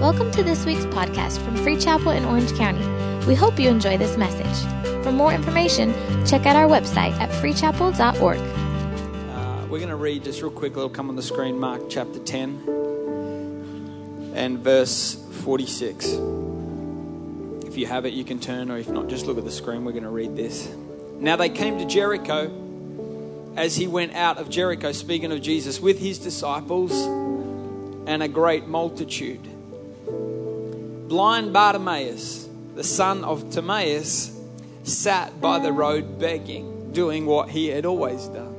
Welcome to this week's podcast from Free Chapel in Orange County. We hope you enjoy this message. For more information, check out our website at freechapel.org. Uh, we're going to read just real quick, it'll come on the screen, Mark chapter 10 and verse 46. If you have it, you can turn, or if not, just look at the screen. We're going to read this. Now they came to Jericho as he went out of Jericho, speaking of Jesus, with his disciples and a great multitude. Blind Bartimaeus, the son of Timaeus, sat by the road begging, doing what he had always done.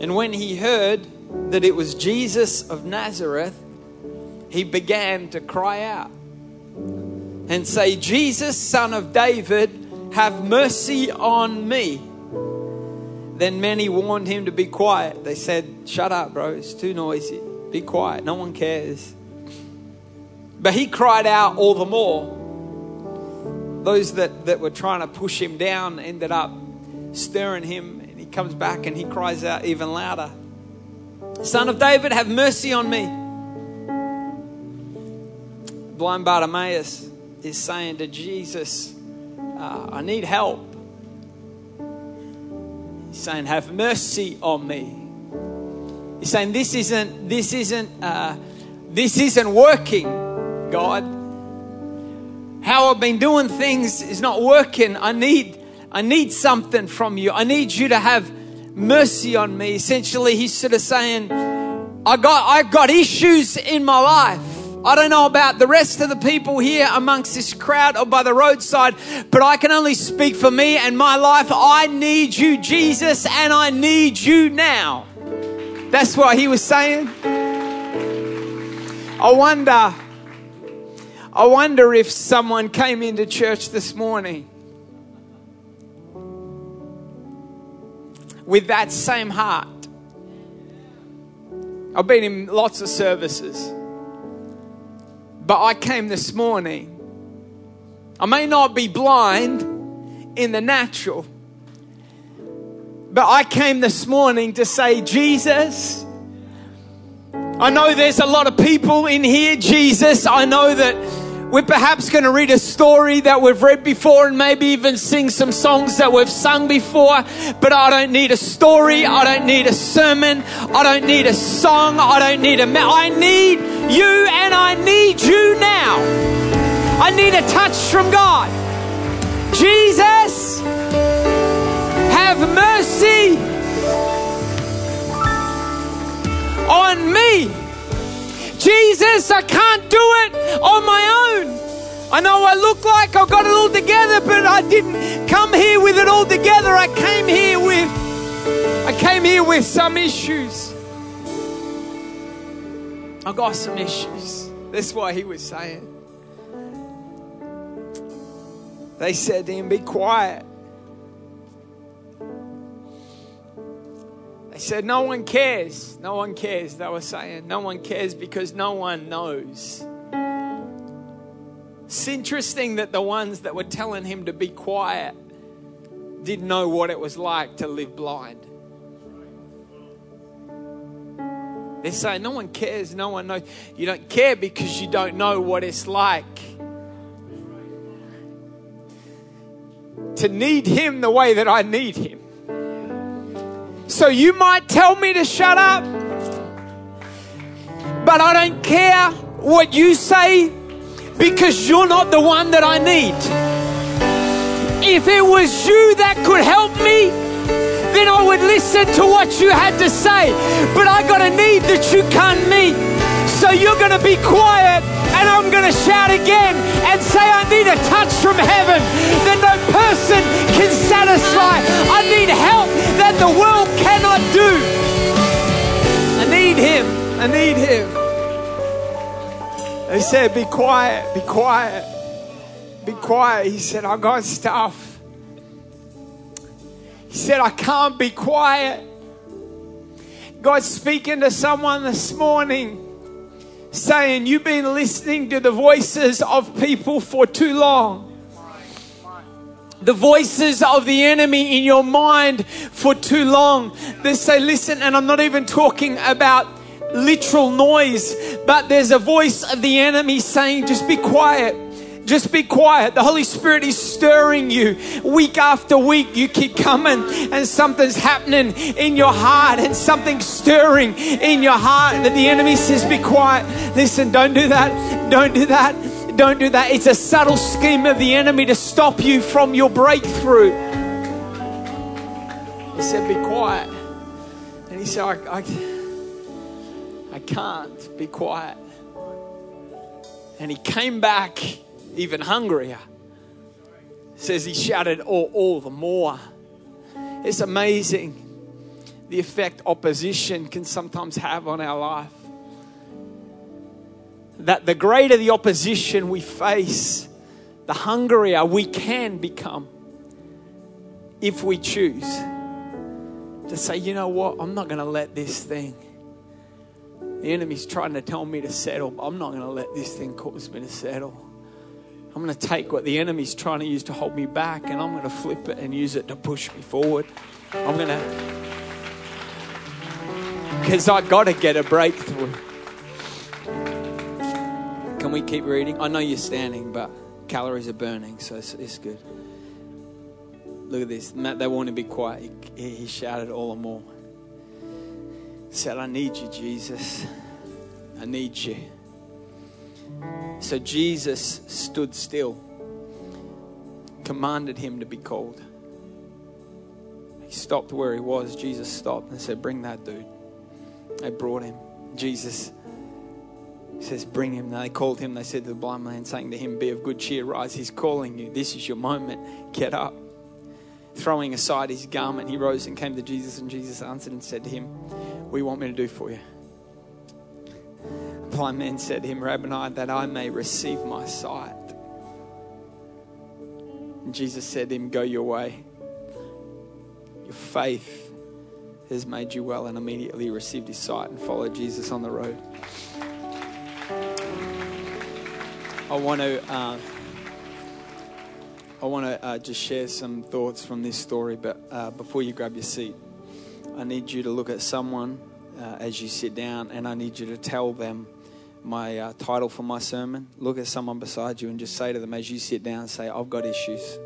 And when he heard that it was Jesus of Nazareth, he began to cry out and say, Jesus, son of David, have mercy on me. Then many warned him to be quiet. They said, Shut up, bro, it's too noisy. Be quiet, no one cares. But he cried out all the more. Those that, that were trying to push him down ended up stirring him, and he comes back and he cries out even louder Son of David, have mercy on me. Blind Bartimaeus is saying to Jesus, uh, I need help. He's saying, Have mercy on me. He's saying, This isn't, this isn't, uh, this isn't working, God. How I've been doing things is not working. I need, I need something from you. I need you to have mercy on me. Essentially, he's sort of saying, I got, I've got issues in my life. I don't know about the rest of the people here amongst this crowd or by the roadside, but I can only speak for me and my life. I need you, Jesus, and I need you now. That's what he was saying. I wonder, I wonder if someone came into church this morning with that same heart. I've been in lots of services. But I came this morning. I may not be blind in the natural, but I came this morning to say, Jesus, I know there's a lot of people in here, Jesus. I know that we're perhaps going to read a story that we've read before and maybe even sing some songs that we've sung before. But I don't need a story. I don't need a sermon. I don't need a song. I don't need a. Me- I need you and I need you now. I need a touch from God. Jesus, have mercy on me. Jesus, I can't do it on my own. I know I look like I've got it all together, but I didn't come here with it all together. I came here with I came here with some issues. I got some issues. That's why he was saying. They said to him, Be quiet. Said, No one cares. No one cares. They were saying, No one cares because no one knows. It's interesting that the ones that were telling him to be quiet didn't know what it was like to live blind. They're saying, No one cares. No one knows. You don't care because you don't know what it's like to need him the way that I need him. So you might tell me to shut up, but I don't care what you say because you're not the one that I need. If it was you that could help me, then I would listen to what you had to say. But I got a need that you can't meet. So you're going to be quiet and I'm going to shout again and say, I need a touch from heaven that no person can satisfy. I need help that the world cannot do. I need Him. I need Him. He said, Be quiet, be quiet, be quiet. He said, I got stuff. He said, I can't be quiet. God's speaking to someone this morning saying, You've been listening to the voices of people for too long. The voices of the enemy in your mind for too long. They say, Listen, and I'm not even talking about literal noise, but there's a voice of the enemy saying, just be quiet. Just be quiet. The Holy Spirit is stirring you week after week. You keep coming, and something's happening in your heart, and something's stirring in your heart. That the enemy says, Be quiet. Listen, don't do that. Don't do that. Don't do that. It's a subtle scheme of the enemy to stop you from your breakthrough. He said, Be quiet. And he said, I, I, I can't be quiet. And he came back even hungrier. Says he shouted all, all the more. It's amazing the effect opposition can sometimes have on our life. That the greater the opposition we face, the hungrier we can become if we choose to say, you know what, I'm not going to let this thing. The enemy's trying to tell me to settle. I'm not going to let this thing cause me to settle. I'm going to take what the enemy's trying to use to hold me back and I'm going to flip it and use it to push me forward. I'm going to. Because I got to get a breakthrough. We keep reading? I know you're standing, but calories are burning, so it's, it's good. Look at this. Matt, they want to be quiet. He, he shouted all the more. He said, I need you, Jesus. I need you. So Jesus stood still, commanded him to be called. He stopped where he was. Jesus stopped and said, Bring that dude. They brought him. Jesus says, Bring him. They called him. They said to the blind man, saying to him, Be of good cheer, rise. He's calling you. This is your moment. Get up. Throwing aside his garment, he rose and came to Jesus, and Jesus answered and said to him, What do you want me to do for you? The blind man said to him, Rabbi, that I may receive my sight. And Jesus said to him, Go your way. Your faith has made you well. And immediately he received his sight and followed Jesus on the road. I want to. Uh, I want to uh, just share some thoughts from this story, but uh, before you grab your seat, I need you to look at someone uh, as you sit down, and I need you to tell them my uh, title for my sermon, look at someone beside you and just say to them as you sit down, say, I've got issues.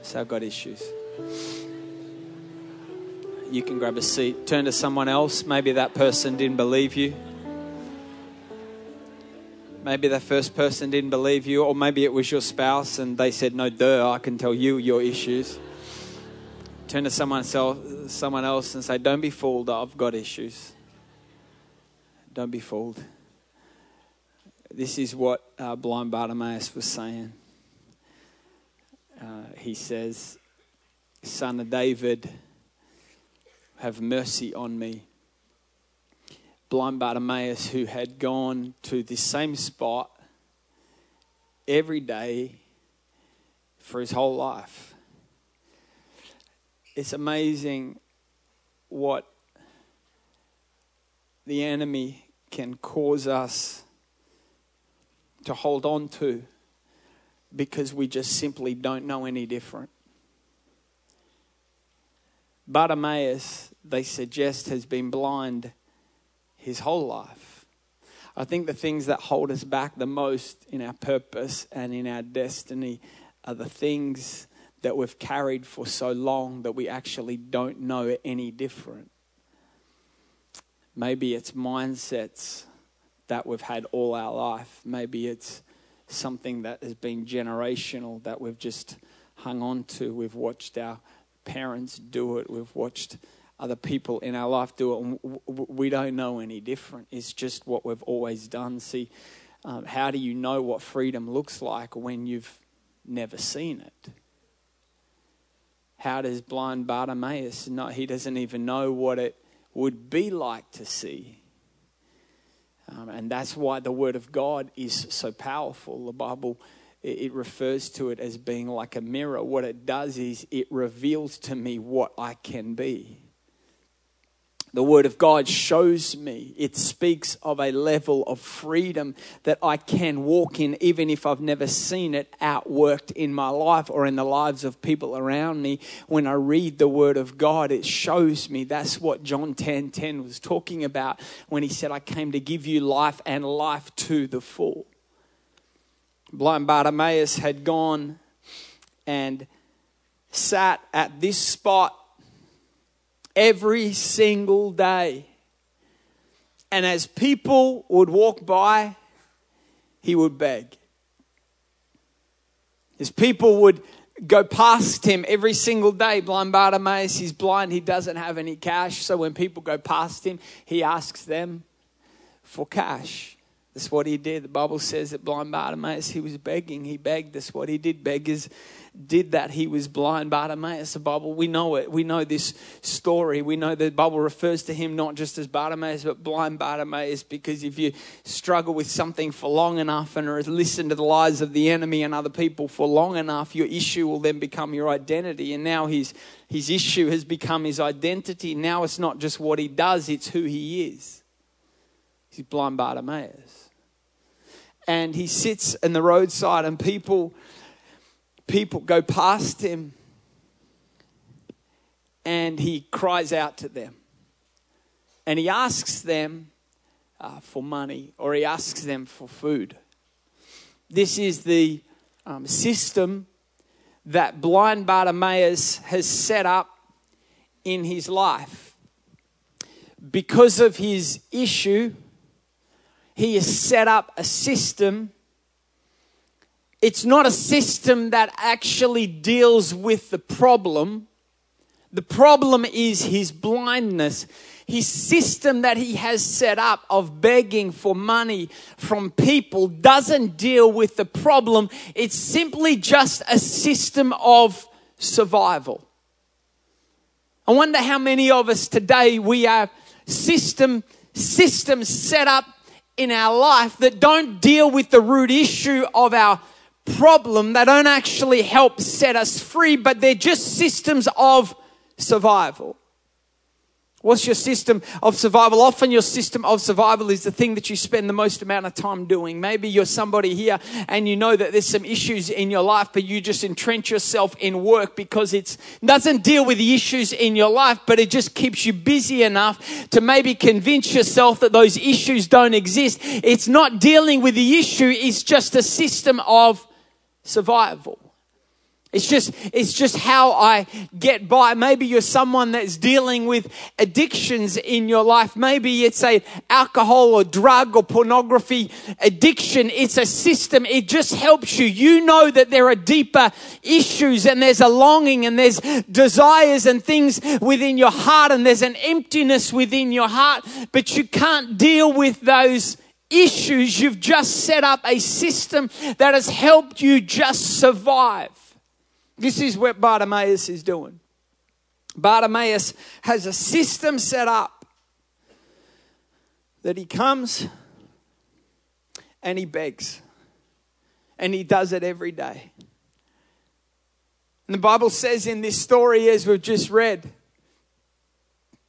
Say, I've got issues. You can grab a seat, turn to someone else. Maybe that person didn't believe you. Maybe the first person didn't believe you, or maybe it was your spouse and they said, No, duh, I can tell you your issues. Turn to someone else and say, Don't be fooled, I've got issues. Don't be fooled. This is what uh, blind Bartimaeus was saying. Uh, he says, Son of David, have mercy on me. Blind Bartimaeus, who had gone to the same spot every day for his whole life. It's amazing what the enemy can cause us to hold on to because we just simply don't know any different. Bartimaeus, they suggest, has been blind his whole life. I think the things that hold us back the most in our purpose and in our destiny are the things that we've carried for so long that we actually don't know any different. Maybe it's mindsets that we've had all our life. Maybe it's something that has been generational that we've just hung on to. We've watched our parents do it, we've watched other people in our life do it, and we don't know any different. It's just what we've always done. See, um, how do you know what freedom looks like when you've never seen it? How does blind Bartimaeus know? He doesn't even know what it would be like to see. Um, and that's why the Word of God is so powerful. The Bible, it, it refers to it as being like a mirror. What it does is it reveals to me what I can be. The Word of God shows me. It speaks of a level of freedom that I can walk in, even if I've never seen it outworked in my life or in the lives of people around me. When I read the Word of God, it shows me. That's what John 10 10 was talking about when he said, I came to give you life and life to the full. Blind Bartimaeus had gone and sat at this spot every single day. And as people would walk by, he would beg. As people would go past him every single day, blind Bartimaeus, he's blind, he doesn't have any cash. So when people go past him, he asks them for cash. That's what he did. The Bible says that blind Bartimaeus, he was begging. He begged. That's what he did. Beggars did that. He was blind Bartimaeus. The Bible, we know it. We know this story. We know the Bible refers to him not just as Bartimaeus, but blind Bartimaeus, because if you struggle with something for long enough and listen to the lies of the enemy and other people for long enough, your issue will then become your identity. And now his, his issue has become his identity. Now it's not just what he does, it's who he is. He's blind Bartimaeus and he sits in the roadside and people people go past him and he cries out to them. And he asks them uh, for money or he asks them for food. This is the um, system that blind bartimaeus has set up in his life. Because of his issue he has set up a system. It's not a system that actually deals with the problem. The problem is his blindness. His system that he has set up of begging for money from people doesn't deal with the problem. It's simply just a system of survival. I wonder how many of us today we have system systems set up in our life that don't deal with the root issue of our problem, that don't actually help set us free, but they're just systems of survival. What's your system of survival? Often your system of survival is the thing that you spend the most amount of time doing. Maybe you're somebody here and you know that there's some issues in your life, but you just entrench yourself in work because it doesn't deal with the issues in your life, but it just keeps you busy enough to maybe convince yourself that those issues don't exist. It's not dealing with the issue, it's just a system of survival. It's just, it's just how I get by. Maybe you're someone that's dealing with addictions in your life. Maybe it's a alcohol or drug or pornography addiction. It's a system. It just helps you. You know that there are deeper issues and there's a longing and there's desires and things within your heart and there's an emptiness within your heart, but you can't deal with those issues. You've just set up a system that has helped you just survive. This is what Bartimaeus is doing. Bartimaeus has a system set up that he comes and he begs. And he does it every day. And the Bible says in this story, as we've just read,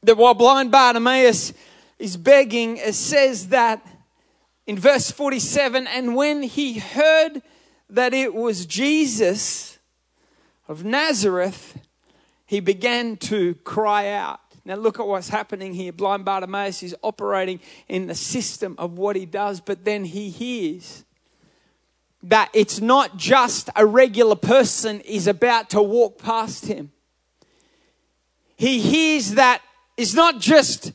that while blind Bartimaeus is begging, it says that in verse 47 and when he heard that it was Jesus, of Nazareth, he began to cry out. Now, look at what's happening here. Blind Bartimaeus is operating in the system of what he does, but then he hears that it's not just a regular person is about to walk past him. He hears that it's not just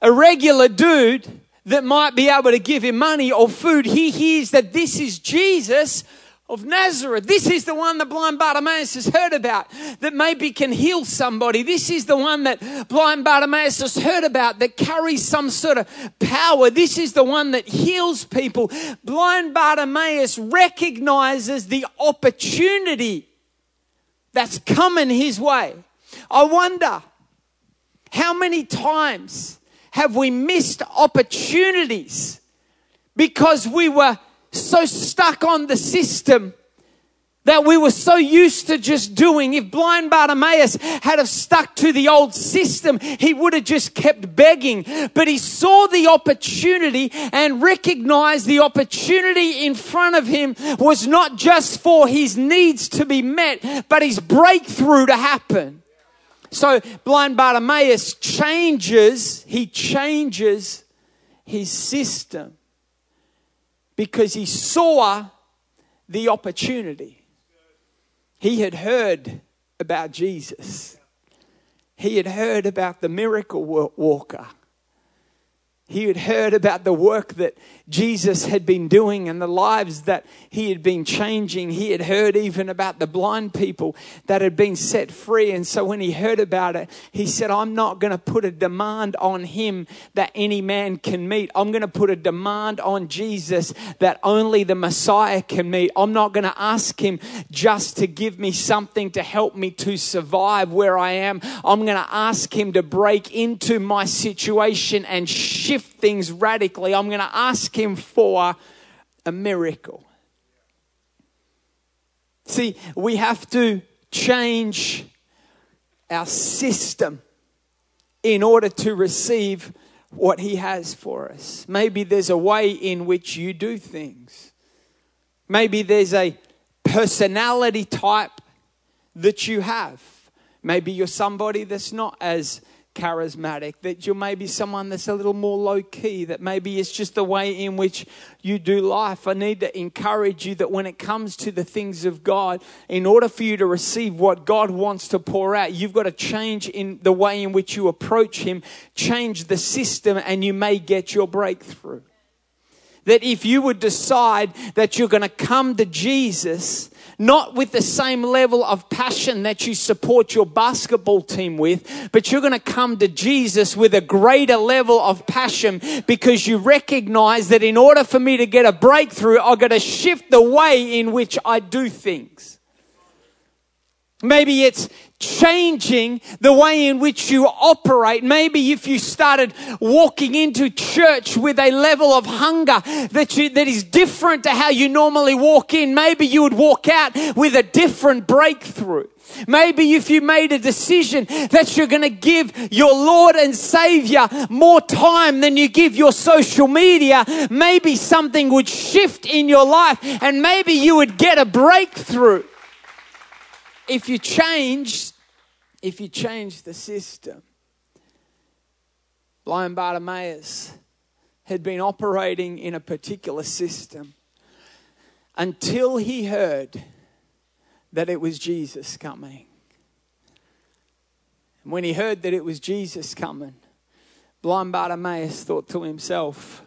a regular dude that might be able to give him money or food. He hears that this is Jesus of Nazareth. This is the one that blind Bartimaeus has heard about that maybe can heal somebody. This is the one that blind Bartimaeus has heard about that carries some sort of power. This is the one that heals people. Blind Bartimaeus recognizes the opportunity that's coming his way. I wonder how many times have we missed opportunities because we were so stuck on the system that we were so used to just doing. If blind Bartimaeus had have stuck to the old system, he would have just kept begging. But he saw the opportunity and recognized the opportunity in front of him was not just for his needs to be met, but his breakthrough to happen. So blind Bartimaeus changes, he changes his system because he saw the opportunity. He had heard about Jesus. He had heard about the miracle walker. He had heard about the work that Jesus had been doing and the lives that he had been changing. He had heard even about the blind people that had been set free. And so when he heard about it, he said, I'm not going to put a demand on him that any man can meet. I'm going to put a demand on Jesus that only the Messiah can meet. I'm not going to ask him just to give me something to help me to survive where I am. I'm going to ask him to break into my situation and shift things radically. I'm going to ask Him for a miracle. See, we have to change our system in order to receive what He has for us. Maybe there's a way in which you do things, maybe there's a personality type that you have. Maybe you're somebody that's not as charismatic, that you're maybe someone that's a little more low key, that maybe it's just the way in which you do life. I need to encourage you that when it comes to the things of God, in order for you to receive what God wants to pour out, you've got to change in the way in which you approach Him, change the system, and you may get your breakthrough. That if you would decide that you're going to come to Jesus not with the same level of passion that you support your basketball team with, but you're going to come to Jesus with a greater level of passion because you recognize that in order for me to get a breakthrough, I've got to shift the way in which I do things. Maybe it's changing the way in which you operate. Maybe if you started walking into church with a level of hunger that you, that is different to how you normally walk in, maybe you would walk out with a different breakthrough. Maybe if you made a decision that you're going to give your Lord and Savior more time than you give your social media, maybe something would shift in your life and maybe you would get a breakthrough if you change, if you change the system, blind Bartimaeus had been operating in a particular system until he heard that it was Jesus coming. And when he heard that it was Jesus coming, blind Bartimaeus thought to himself,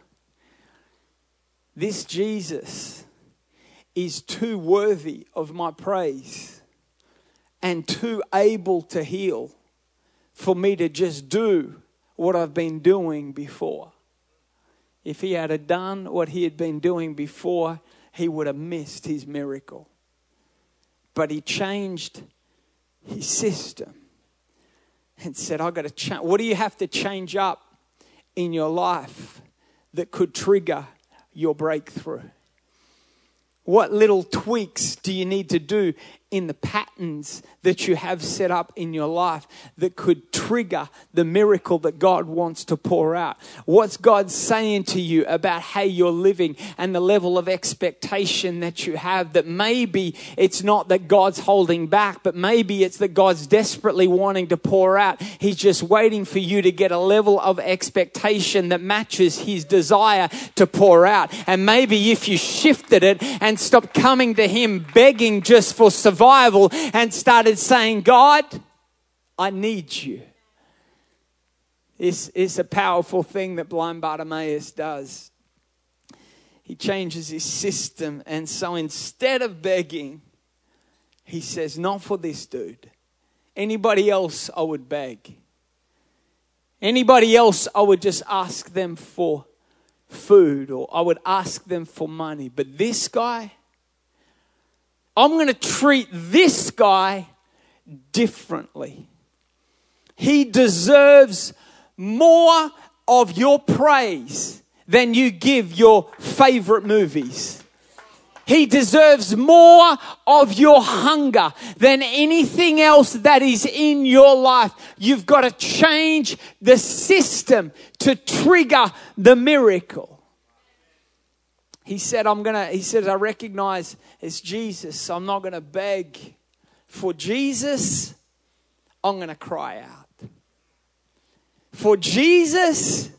This Jesus is too worthy of my praise and too able to heal for me to just do what I've been doing before. If he had done what he had been doing before, he would have missed his miracle. But he changed his system and said, I've got to change. What do you have to change up in your life that could trigger your breakthrough? What little tweaks do you need to do in the patterns that you have set up in your life that could trigger the miracle that God wants to pour out? What's God saying to you about how you're living and the level of expectation that you have that maybe it's not that God's holding back, but maybe it's that God's desperately wanting to pour out. He's just waiting for you to get a level of expectation that matches his desire to pour out. And maybe if you shifted it and stopped coming to him begging just for survival, revival and started saying, God, I need you. It's, it's a powerful thing that blind Bartimaeus does. He changes his system, and so instead of begging, he says, Not for this dude. Anybody else, I would beg. Anybody else, I would just ask them for food or I would ask them for money. But this guy, I'm going to treat this guy differently. He deserves more of your praise than you give your favorite movies. He deserves more of your hunger than anything else that is in your life. You've got to change the system to trigger the miracle. He said, I'm going to, he said, I recognize it's Jesus, so I'm not going to beg. For Jesus, I'm going to cry out. For Jesus,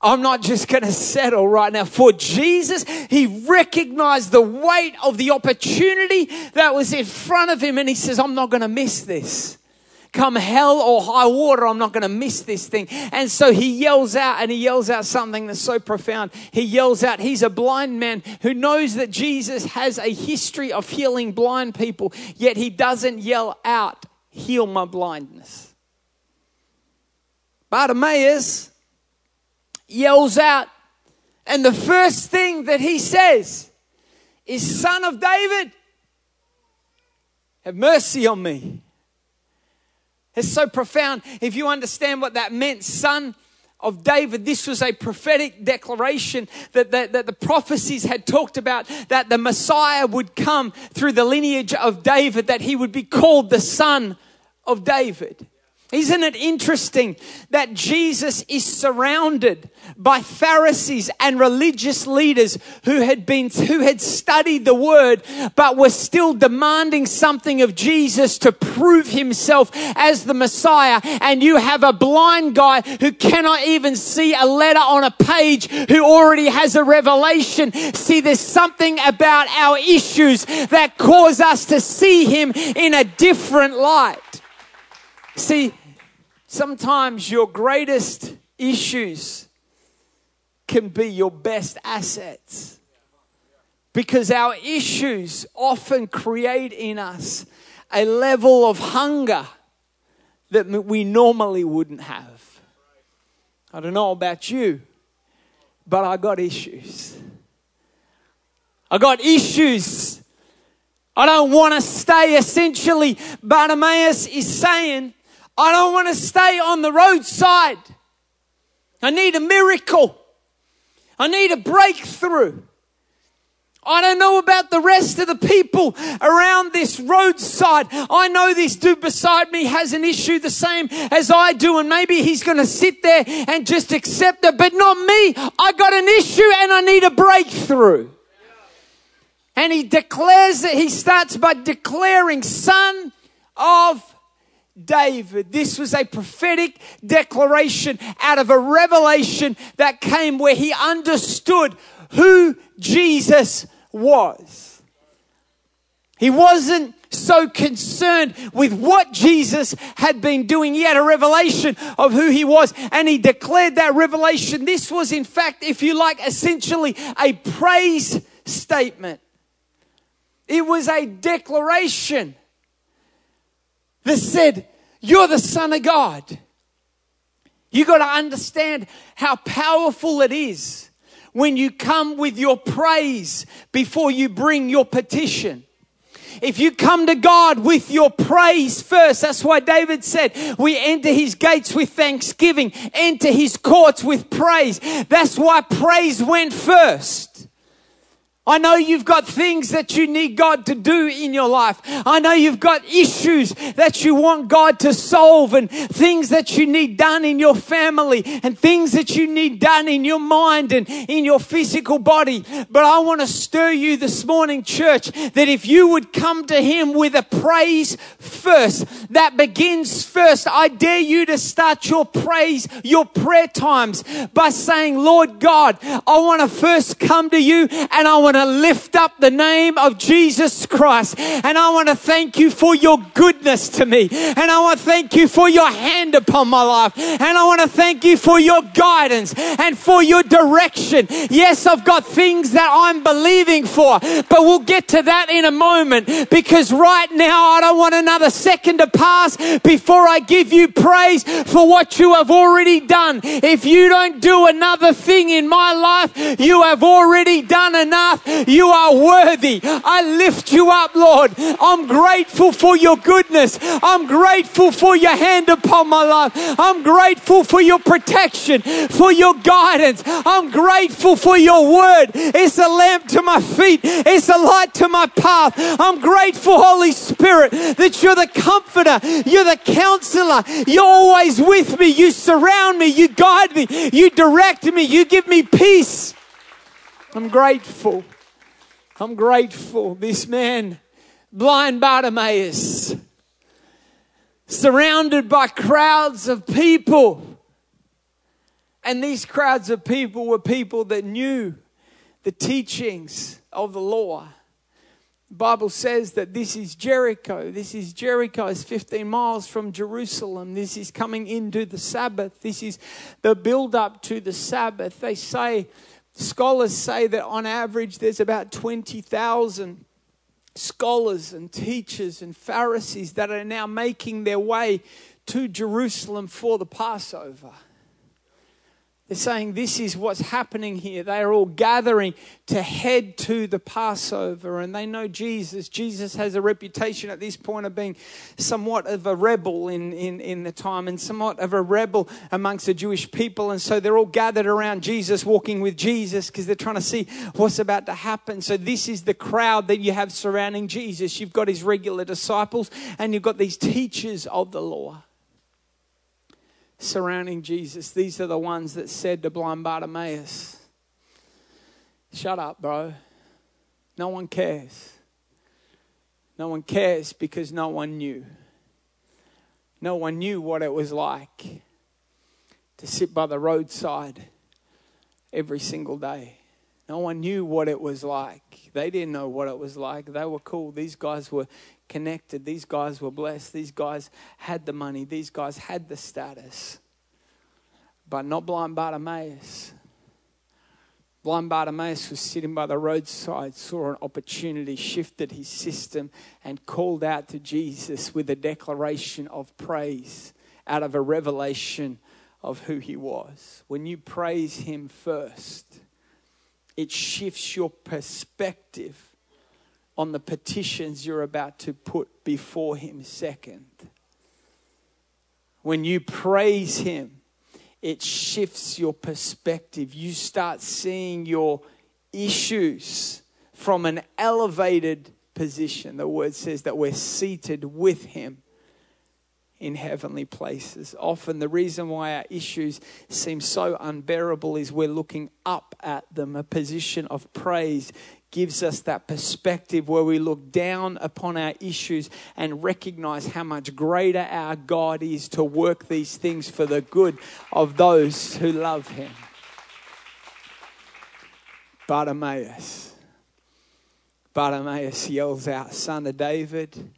I'm not just going to settle right now. For Jesus, he recognized the weight of the opportunity that was in front of him, and he says, I'm not going to miss this. Come hell or high water, I'm not going to miss this thing. And so he yells out, and he yells out something that's so profound. He yells out, He's a blind man who knows that Jesus has a history of healing blind people, yet he doesn't yell out, Heal my blindness. Bartimaeus, yells out. And the first thing that he says is, Son of David, have mercy on me. It's so profound. If you understand what that meant, son of David, this was a prophetic declaration that, that, that, the prophecies had talked about that the Messiah would come through the lineage of David, that he would be called the son of David. Isn't it interesting that Jesus is surrounded by Pharisees and religious leaders who had been, who had studied the word, but were still demanding something of Jesus to prove himself as the Messiah. And you have a blind guy who cannot even see a letter on a page who already has a revelation. See, there's something about our issues that cause us to see him in a different light. See, Sometimes your greatest issues can be your best assets. Because our issues often create in us a level of hunger that we normally wouldn't have. I don't know about you, but I got issues. I got issues. I don't want to stay essentially. Bartimaeus is saying, I don't want to stay on the roadside. I need a miracle. I need a breakthrough. I don't know about the rest of the people around this roadside. I know this dude beside me has an issue the same as I do, and maybe he's going to sit there and just accept it, but not me. I got an issue and I need a breakthrough. And he declares that he starts by declaring, Son of David. This was a prophetic declaration out of a revelation that came where he understood who Jesus was. He wasn't so concerned with what Jesus had been doing. He had a revelation of who he was and he declared that revelation. This was, in fact, if you like, essentially a praise statement. It was a declaration that said, You're the Son of God. You got to understand how powerful it is when you come with your praise before you bring your petition. If you come to God with your praise first, that's why David said, we enter his gates with thanksgiving, enter his courts with praise. That's why praise went first. I know you've got things that you need God to do in your life. I know you've got issues that you want God to solve and things that you need done in your family and things that you need done in your mind and in your physical body. But I want to stir you this morning, church, that if you would come to Him with a praise first, that begins first. I dare you to start your praise, your prayer times by saying, Lord God, I want to first come to you and I want to to lift up the name of Jesus Christ. And I want to thank you for your goodness to me. And I want to thank you for your hand upon my life. And I want to thank you for your guidance and for your direction. Yes, I've got things that I'm believing for, but we'll get to that in a moment because right now I don't want another second to pass before I give you praise for what you have already done. If you don't do another thing in my life, you have already done enough You are worthy. I lift you up, Lord. I'm grateful for your goodness. I'm grateful for your hand upon my life. I'm grateful for your protection, for your guidance. I'm grateful for your word. It's a lamp to my feet, it's a light to my path. I'm grateful, Holy Spirit, that you're the comforter, you're the counselor, you're always with me, you surround me, you guide me, you direct me, you give me peace. I'm grateful. I'm grateful. This man, blind Bartimaeus, surrounded by crowds of people. And these crowds of people were people that knew the teachings of the law. The Bible says that this is Jericho. This is Jericho. It's 15 miles from Jerusalem. This is coming into the Sabbath. This is the build up to the Sabbath. They say, scholars say that on average there's about 20,000 scholars and teachers and Pharisees that are now making their way to Jerusalem for the Passover. They're saying this is what's happening here. They are all gathering to head to the Passover and they know Jesus. Jesus has a reputation at this point of being somewhat of a rebel in, in, in the time and somewhat of a rebel amongst the Jewish people. And so they're all gathered around Jesus, walking with Jesus because they're trying to see what's about to happen. So this is the crowd that you have surrounding Jesus. You've got his regular disciples and you've got these teachers of the law surrounding Jesus. These are the ones that said to blind Bartimaeus, Shut up, bro. No one cares. No one cares because no one knew. No one knew what it was like to sit by the roadside every single day. No one knew what it was like. They didn't know what it was like. They were cool. These guys were connected. These guys were blessed. These guys had the money. These guys had the status. But not blind Bartimaeus. Blind Bartimaeus was sitting by the roadside, saw an opportunity, shifted his system, and called out to Jesus with a declaration of praise out of a revelation of who he was. When you praise him first, it shifts your perspective on the petitions you're about to put before Him second. When you praise Him, it shifts your perspective. You start seeing your issues from an elevated position. The word says that we're seated with Him in heavenly places. Often, the reason why our issues seem so unbearable is we're looking up at them. A position of praise gives us that perspective where we look down upon our issues and recognize how much greater our God is to work these things for the good of those who love Him. Bartimaeus. Bartimaeus yells out, Son of David.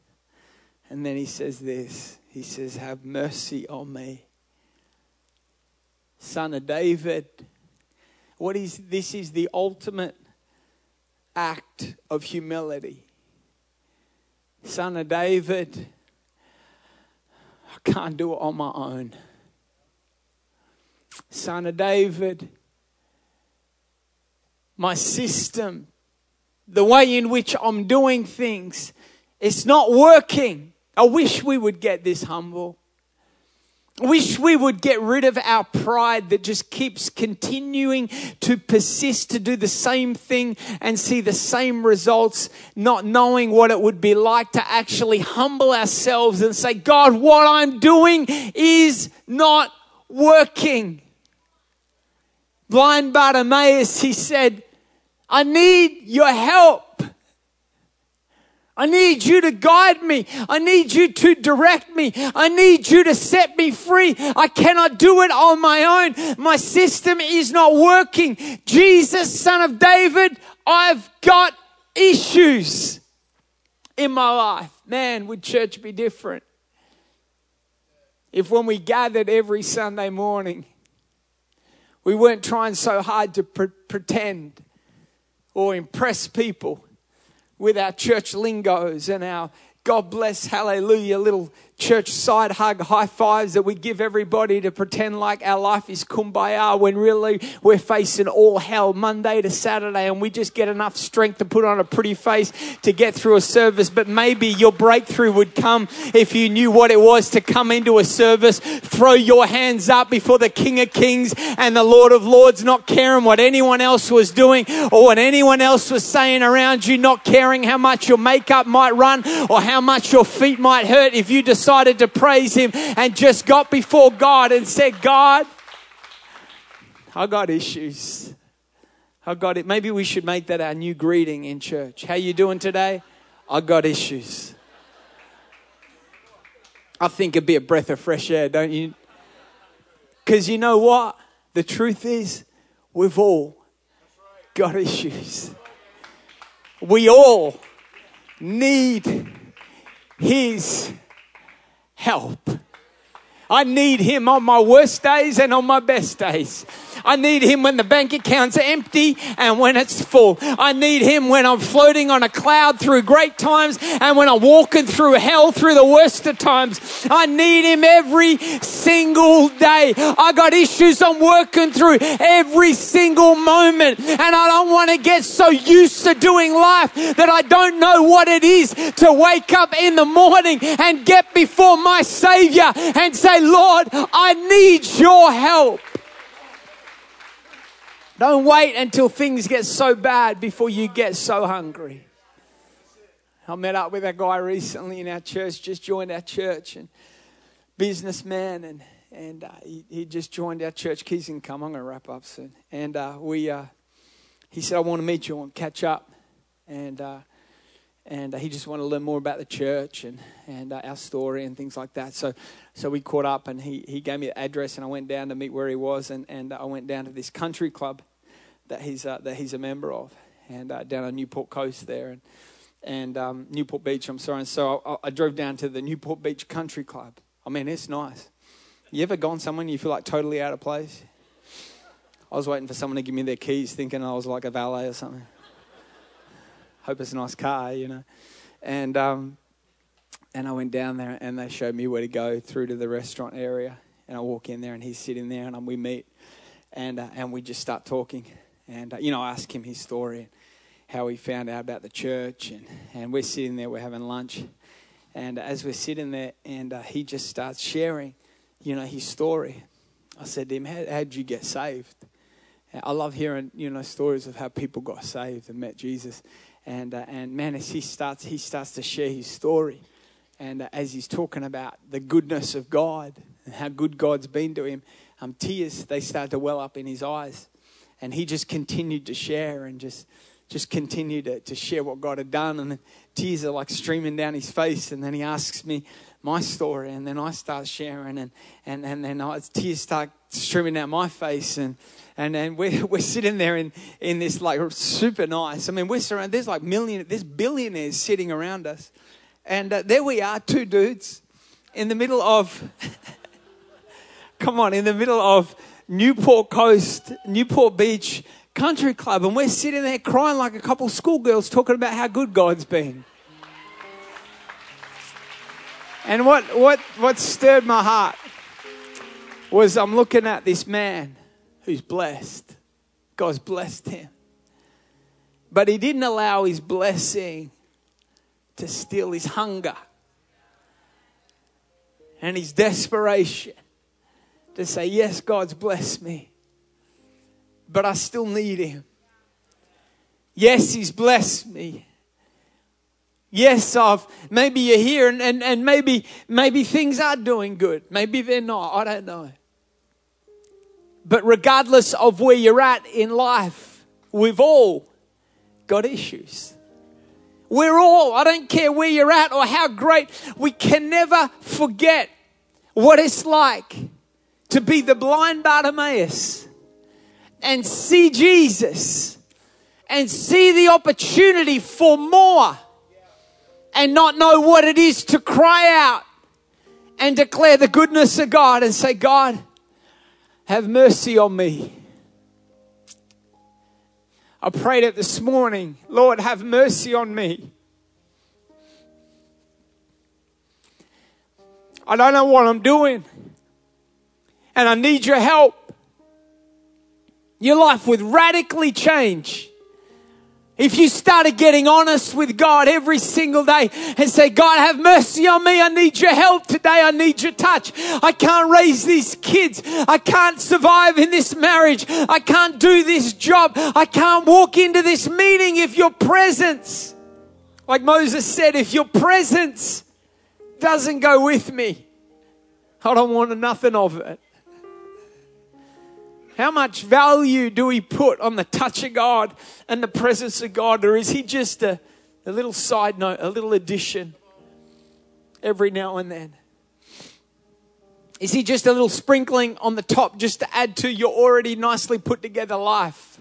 And then he says this He says, Have mercy on me. Son of David. What is this is the ultimate act of humility. Son of David, I can't do it on my own. Son of David, my system, the way in which I'm doing things, it's not working. I wish we would get this humble wish we would get rid of our pride that just keeps continuing to persist to do the same thing and see the same results, not knowing what it would be like to actually humble ourselves and say, God, what I'm doing is not working. Blind Bartimaeus, he said, I need your help. I need you to guide me. I need you to direct me. I need you to set me free. I cannot do it on my own. My system is not working. Jesus, son of David, I've got issues in my life. Man, would church be different if when we gathered every Sunday morning, we weren't trying so hard to pre- pretend or impress people with our church lingos and our God bless, hallelujah, little church side hug high fives that we give everybody to pretend like our life is kumbaya when really we're facing all hell Monday to Saturday and we just get enough strength to put on a pretty face to get through a service. But maybe your breakthrough would come if you knew what it was to come into a service, throw your hands up before the King of Kings and the Lord of Lords, not caring what anyone else was doing or what anyone else was saying around you, not caring how much your makeup might run or how much your feet might hurt if you decide decided to praise Him and just got before God and said, God, I got issues. I got it. Maybe we should make that our new greeting in church. How you doing today? I got issues. I think it'd be a breath of fresh air, don't you? Because you know what? The truth is, we've all got issues. We all need His help. I need him on my worst days and on my best days. I need him when the bank account's empty and when it's full. I need him when I'm floating on a cloud through great times and when I'm walking through hell through the worst of times. I need him every single day. I got issues I'm working through every single moment and I don't want to get so used to doing life that I don't know what it is to wake up in the morning and get before my Savior and say, Lord, I need your help. Don't wait until things get so bad before you get so hungry. I met up with a guy recently in our church, just joined our church, and businessman, and and uh, he, he just joined our church. Keys can come. I'm going to wrap up soon. And uh, we, uh, he said, I want to meet you and catch up. And uh, and uh, he just wanted to learn more about the church and, and uh, our story and things like that. So, so we caught up and he, he gave me the address and I went down to meet where he was and, and I went down to this country club that he's, uh, that he's a member of and uh, down on Newport Coast there and, and um, Newport Beach, I'm sorry. And so I, I, drove down to the Newport Beach Country Club. I mean, it's nice. You ever gone somewhere and you feel like totally out of place? I was waiting for someone to give me their keys thinking I was like a valet or something hope it's a nice car, you know. And um, and I went down there and they showed me where to go through to the restaurant area. And I walk in there and he's sitting there and we meet and uh, and we just start talking. And uh, you know, I ask him his story and how he found out about the church and and we're sitting there, we're having lunch. And as we're sitting there, and uh, he just starts sharing, you know, his story. I said to him, how, how did you get saved? I love hearing, you know, stories of how people got saved and met Jesus. And, uh, and man, as he starts, he starts to share his story. And uh, as he's talking about the goodness of God and how good God's been to him, um, tears, they start to well up in his eyes. And he just continued to share and just, just continued to, to share what God had done. And tears are like streaming down his face. And then he asks me my story. And then I start sharing. And, and, and then I, tears start streaming down my face. And, and and we're, we're sitting there in, in this like super nice. I mean, we're surrounded. There's like million, there's billionaires sitting around us, and uh, there we are, two dudes, in the middle of. come on, in the middle of Newport Coast, Newport Beach Country Club, and we're sitting there crying like a couple schoolgirls talking about how good God's been. And what what what stirred my heart was I'm looking at this man who's blessed. God's blessed him. But he didn't allow his blessing to steal his hunger and his desperation to say, Yes, God's blessed me, but I still need him. Yes, he's blessed me. Yes, I've maybe you're here and, and, and maybe maybe things are doing good. Maybe they're not. I don't know. But regardless of where you're at in life, we've all got issues. We're all, I don't care where you're at or how great, we can never forget what it's like to be the blind Bartimaeus and see Jesus and see the opportunity for more and not know what it is to cry out and declare the goodness of God and say, God, have mercy on me. I prayed it this morning. Lord, have mercy on me. I don't know what I'm doing. And I need your help. Your life would radically change if you started getting honest with God every single day and say, God, have mercy on me. I need your help today. I need your touch. I can't raise these kids. I can't survive in this marriage. I can't do this job. I can't walk into this meeting if your presence, like Moses said, if your presence doesn't go with me, I don't want nothing of it. How much value do we put on the touch of God and the presence of God? Or is He just a, a little side note, a little addition every now and then? Is He just a little sprinkling on the top just to add to your already nicely put together life?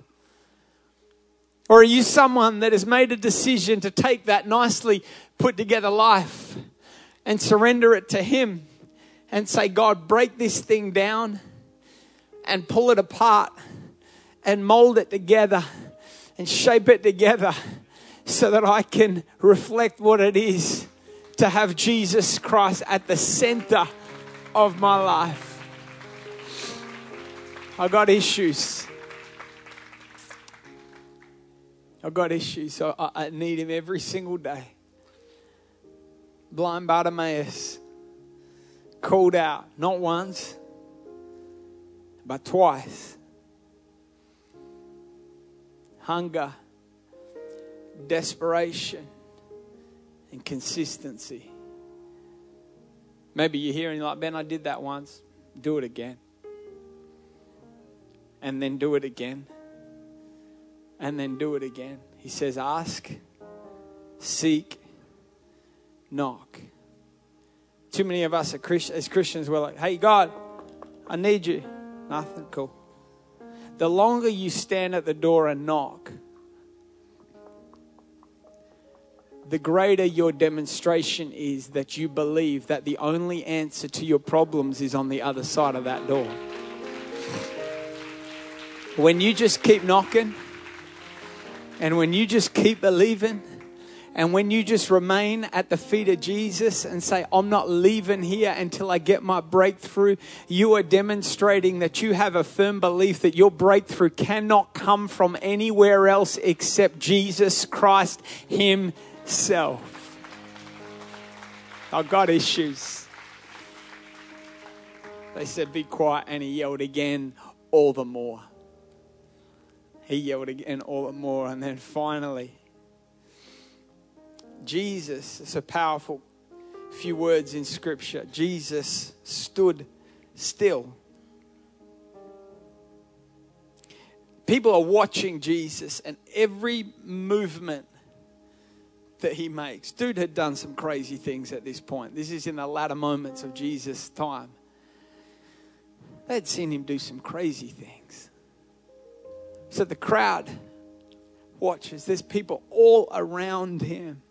Or are you someone that has made a decision to take that nicely put together life and surrender it to Him and say, God, break this thing down? And pull it apart and mold it together and shape it together so that I can reflect what it is to have Jesus Christ at the center of my life. I got issues. I got issues, so I, need Him every single day. Blind Bartimaeus called out, not once, but twice. Hunger, desperation, and consistency. Maybe you're you're like, Ben, I did that once. Do it again. And then do it again. And then do it again. He says, ask, seek, knock. Too many of us as Christians, we're like, hey, God, I need you. Nothing? Cool. The longer you stand at the door and knock, the greater your demonstration is that you believe that the only answer to your problems is on the other side of that door. When you just keep knocking and when you just keep believing, and when you just remain at the feet of Jesus and say, I'm not leaving here until I get my breakthrough, you are demonstrating that you have a firm belief that your breakthrough cannot come from anywhere else except Jesus Christ Himself. I've got issues. They said, Be quiet, and he yelled again, all the more. He yelled again, all the more. And then finally, Jesus, it's a powerful few words in Scripture. Jesus stood still. People are watching Jesus and every movement that he makes. Dude had done some crazy things at this point. This is in the latter moments of Jesus' time. They'd seen him do some crazy things. So the crowd watches. There's people all around him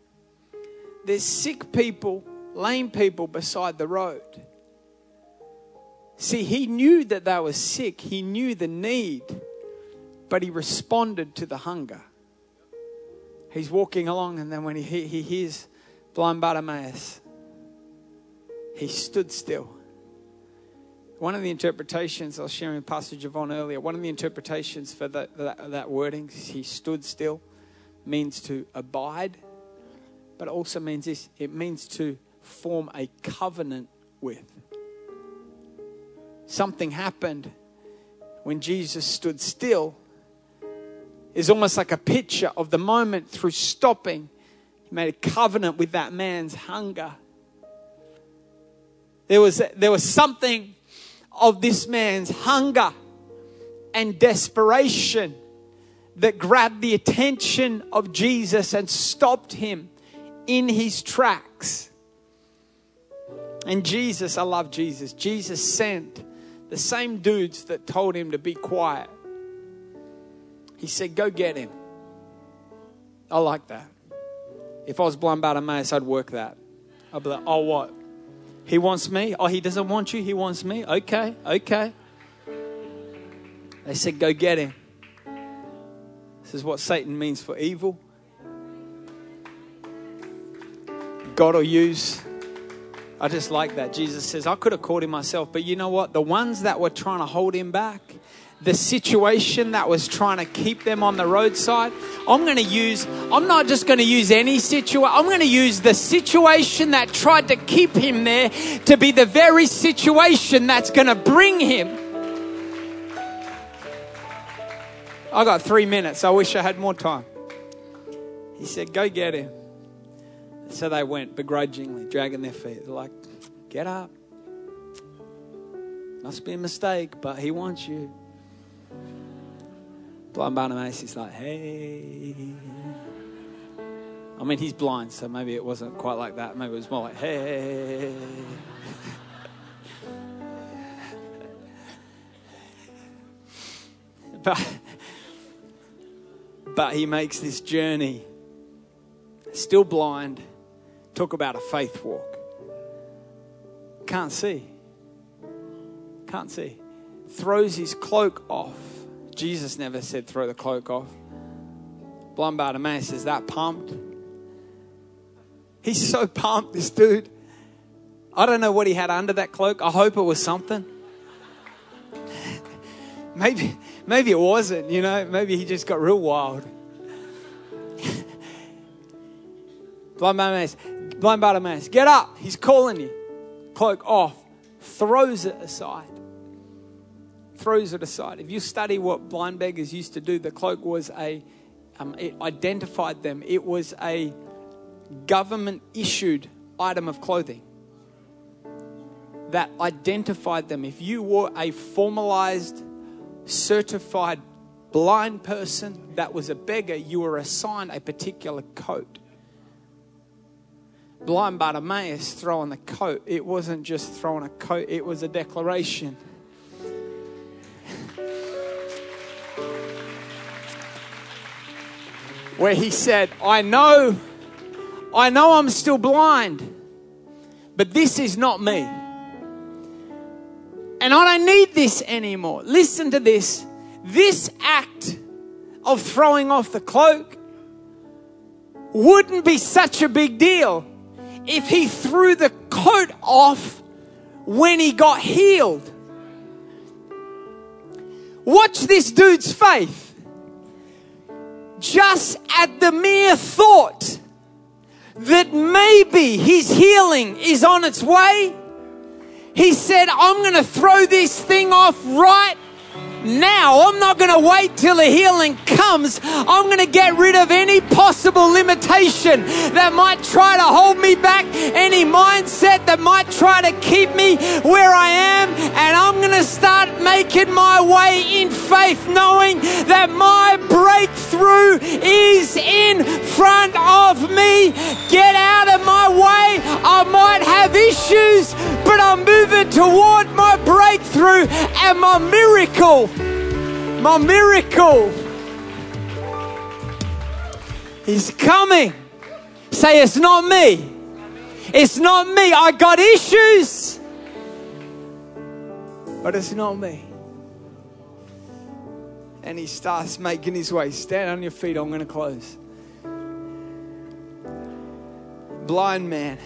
there's sick people, lame people beside the road. See, he knew that they were sick, he knew the need, but he responded to the hunger. He's walking along, and then when he, he hears blind Bartimaeus, he stood still. One of the interpretations I was sharing with Pastor Javon earlier, one of the interpretations for that, that, that wording, he stood still, means to abide but it also means this it means to form a covenant with. Something happened when Jesus stood still is almost like a picture of the moment through stopping. He made a covenant with that man's hunger. There was, there was something of this man's hunger and desperation that grabbed the attention of Jesus and stopped him in his tracks. And Jesus, I love Jesus. Jesus sent the same dudes that told him to be quiet. He said, Go get him. I like that. If I was blind Bartimaeus, I'd work that. I'd be like, Oh, what? He wants me? Oh, he doesn't want you? He wants me? Okay, okay. They said, Go get him. This is what Satan means for evil. God will use I just like that. Jesus says, I could have called him myself, but you know what? The ones that were trying to hold him back, the situation that was trying to keep them on the roadside, I'm going to use, I'm not just going to use any situation, I'm going to use the situation that tried to keep him there to be the very situation that's going to bring him. I got three minutes. I wish I had more time. He said, Go get him. So they went begrudgingly, dragging their feet. They're like, Get up. Must be a mistake, but he wants you. Blind Bartimaeus is like, Hey. I mean, he's blind, so maybe it wasn't quite like that. Maybe it was more like, Hey. but, but he makes this journey, still blind Talk about a faith walk. Can't see. Can't see. Throws his cloak off. Jesus never said throw the cloak off. Blind Bartimaeus is that pumped. He's so pumped, this dude. I don't know what he had under that cloak. I hope it was something. maybe, maybe it wasn't, you know. Maybe he just got real wild. Blind Bartimaeus, blind Bartimaeus, get up. He's calling you. Cloak off. Throws it aside. Throws it aside. If you study what blind beggars used to do, the cloak was a, um, it identified them. It was a government issued item of clothing that identified them. If you were a formalized, certified blind person that was a beggar, you were assigned a particular coat blind Bartimaeus throwing the coat, it wasn't just throwing a coat, it was a declaration. Where he said, I know, I know I'm still blind, but this is not me. And I don't need this anymore. Listen to this. This act of throwing off the cloak wouldn't be such a big deal if he threw the coat off when he got healed. Watch this dude's faith. Just at the mere thought that maybe his healing is on its way, he said, I'm going to throw this thing off right now. I'm not going to wait till the healing comes. I'm going to get rid of any possible limitation that might try to hold me back, any mindset that might try to keep me where I am. And I'm going to start making my way in faith, knowing that my breakthrough is in front of me. Get out of my way. I might have issues, but I'm moving toward my breakthrough and my miracle my miracle is coming. Say, it's not me. It's not me. I got issues, but it's not me. And he starts making his way. Stand on your feet. I'm going to close. Blind man.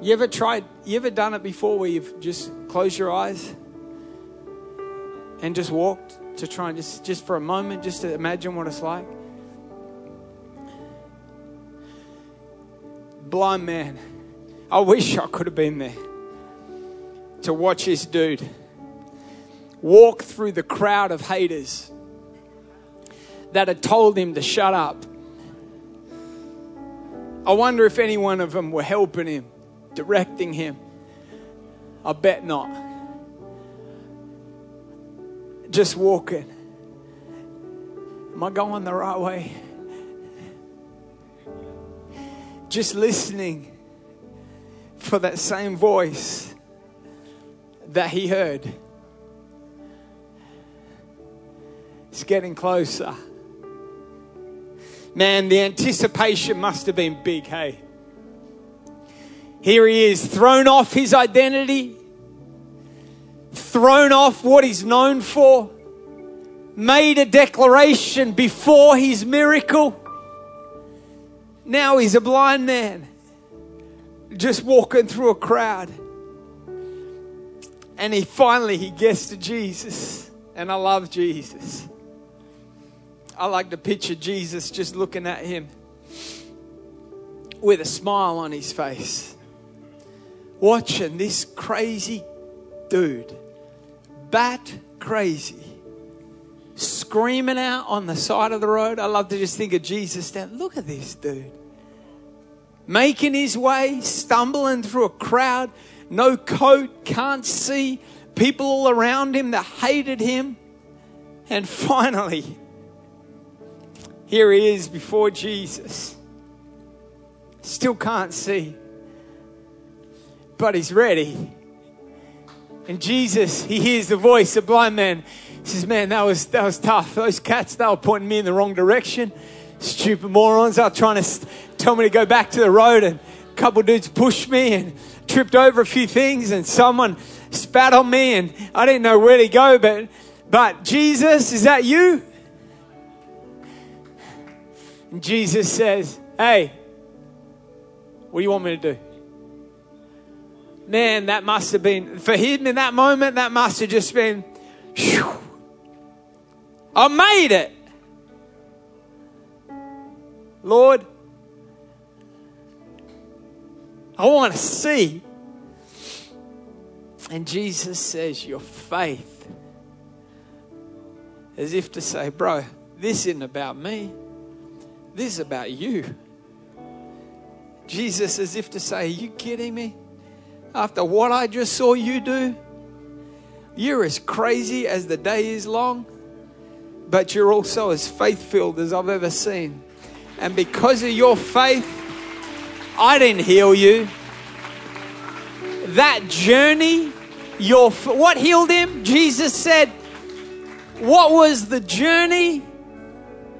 You ever tried, you ever done it before where you've just closed your eyes and just walked to try and just, just for a moment, just to imagine what it's like? Blind man. I wish I could have been there to watch this dude walk through the crowd of haters that had told him to shut up. I wonder if any one of them were helping him directing him? I bet not. Just walking. Am I going the right way? Just listening for that same voice that he heard. It's getting closer. Man, the anticipation must have been big, hey? Here he is, thrown off his identity, thrown off what he's known for, made a declaration before his miracle. Now he's a blind man, just walking through a crowd. And he finally he gets to Jesus. And I love Jesus. I like to picture Jesus just looking at him with a smile on his face, watching this crazy dude, bat crazy, screaming out on the side of the road. I love to just think of Jesus down. Look at this dude. Making his way, stumbling through a crowd, no coat, can't see, people all around him that hated him. And finally, here he is before Jesus. Still can't see, but he's ready. And Jesus, he hears the voice of blind man. He says, Man, that was, that was tough. Those cats, they were pointing me in the wrong direction. Stupid morons. Were trying to tell me to go back to the road, and a couple dudes pushed me and tripped over a few things, and someone spat on me, and I didn't know where to go. But, but Jesus, is that you? And Jesus says, Hey, what do you want me to do? Man, that must have been, for him in that moment, that must have just been, whew, I made it. Lord, I want to see. And Jesus says, Your faith. As if to say, Bro, this isn't about me, this is about you. Jesus, as if to say, Are you kidding me? After what I just saw you do, you're as crazy as the day is long, but you're also as faith filled as I've ever seen. And because of your faith, I didn't heal you. That journey, your what healed him? Jesus said, what was the journey?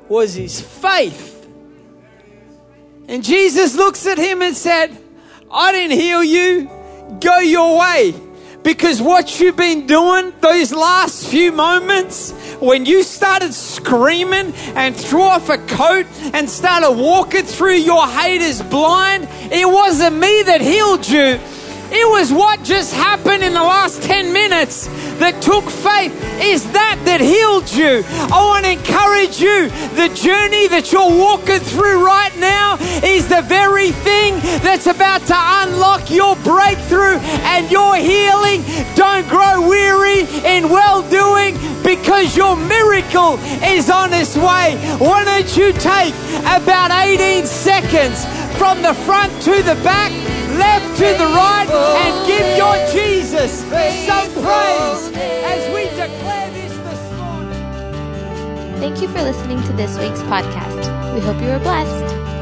Was his faith. And Jesus looks at him and said, I didn't heal you. Go your way. Because what you've been doing those last few moments, when you started screaming and threw off a coat and started walking through your haters blind, it wasn't me that healed you. It was what just happened in the last 10 minutes that took faith. Is that that healed you? I want to encourage you. The journey that you're walking through right now is the very thing that's about to unlock your breakthrough and your healing. Don't grow weary in well doing because your miracle is on its way. Why don't you take about 18 seconds from the front to the back? To the right, and give your Jesus some praise as we declare this this morning. Thank you for listening to this week's podcast. We hope you are blessed.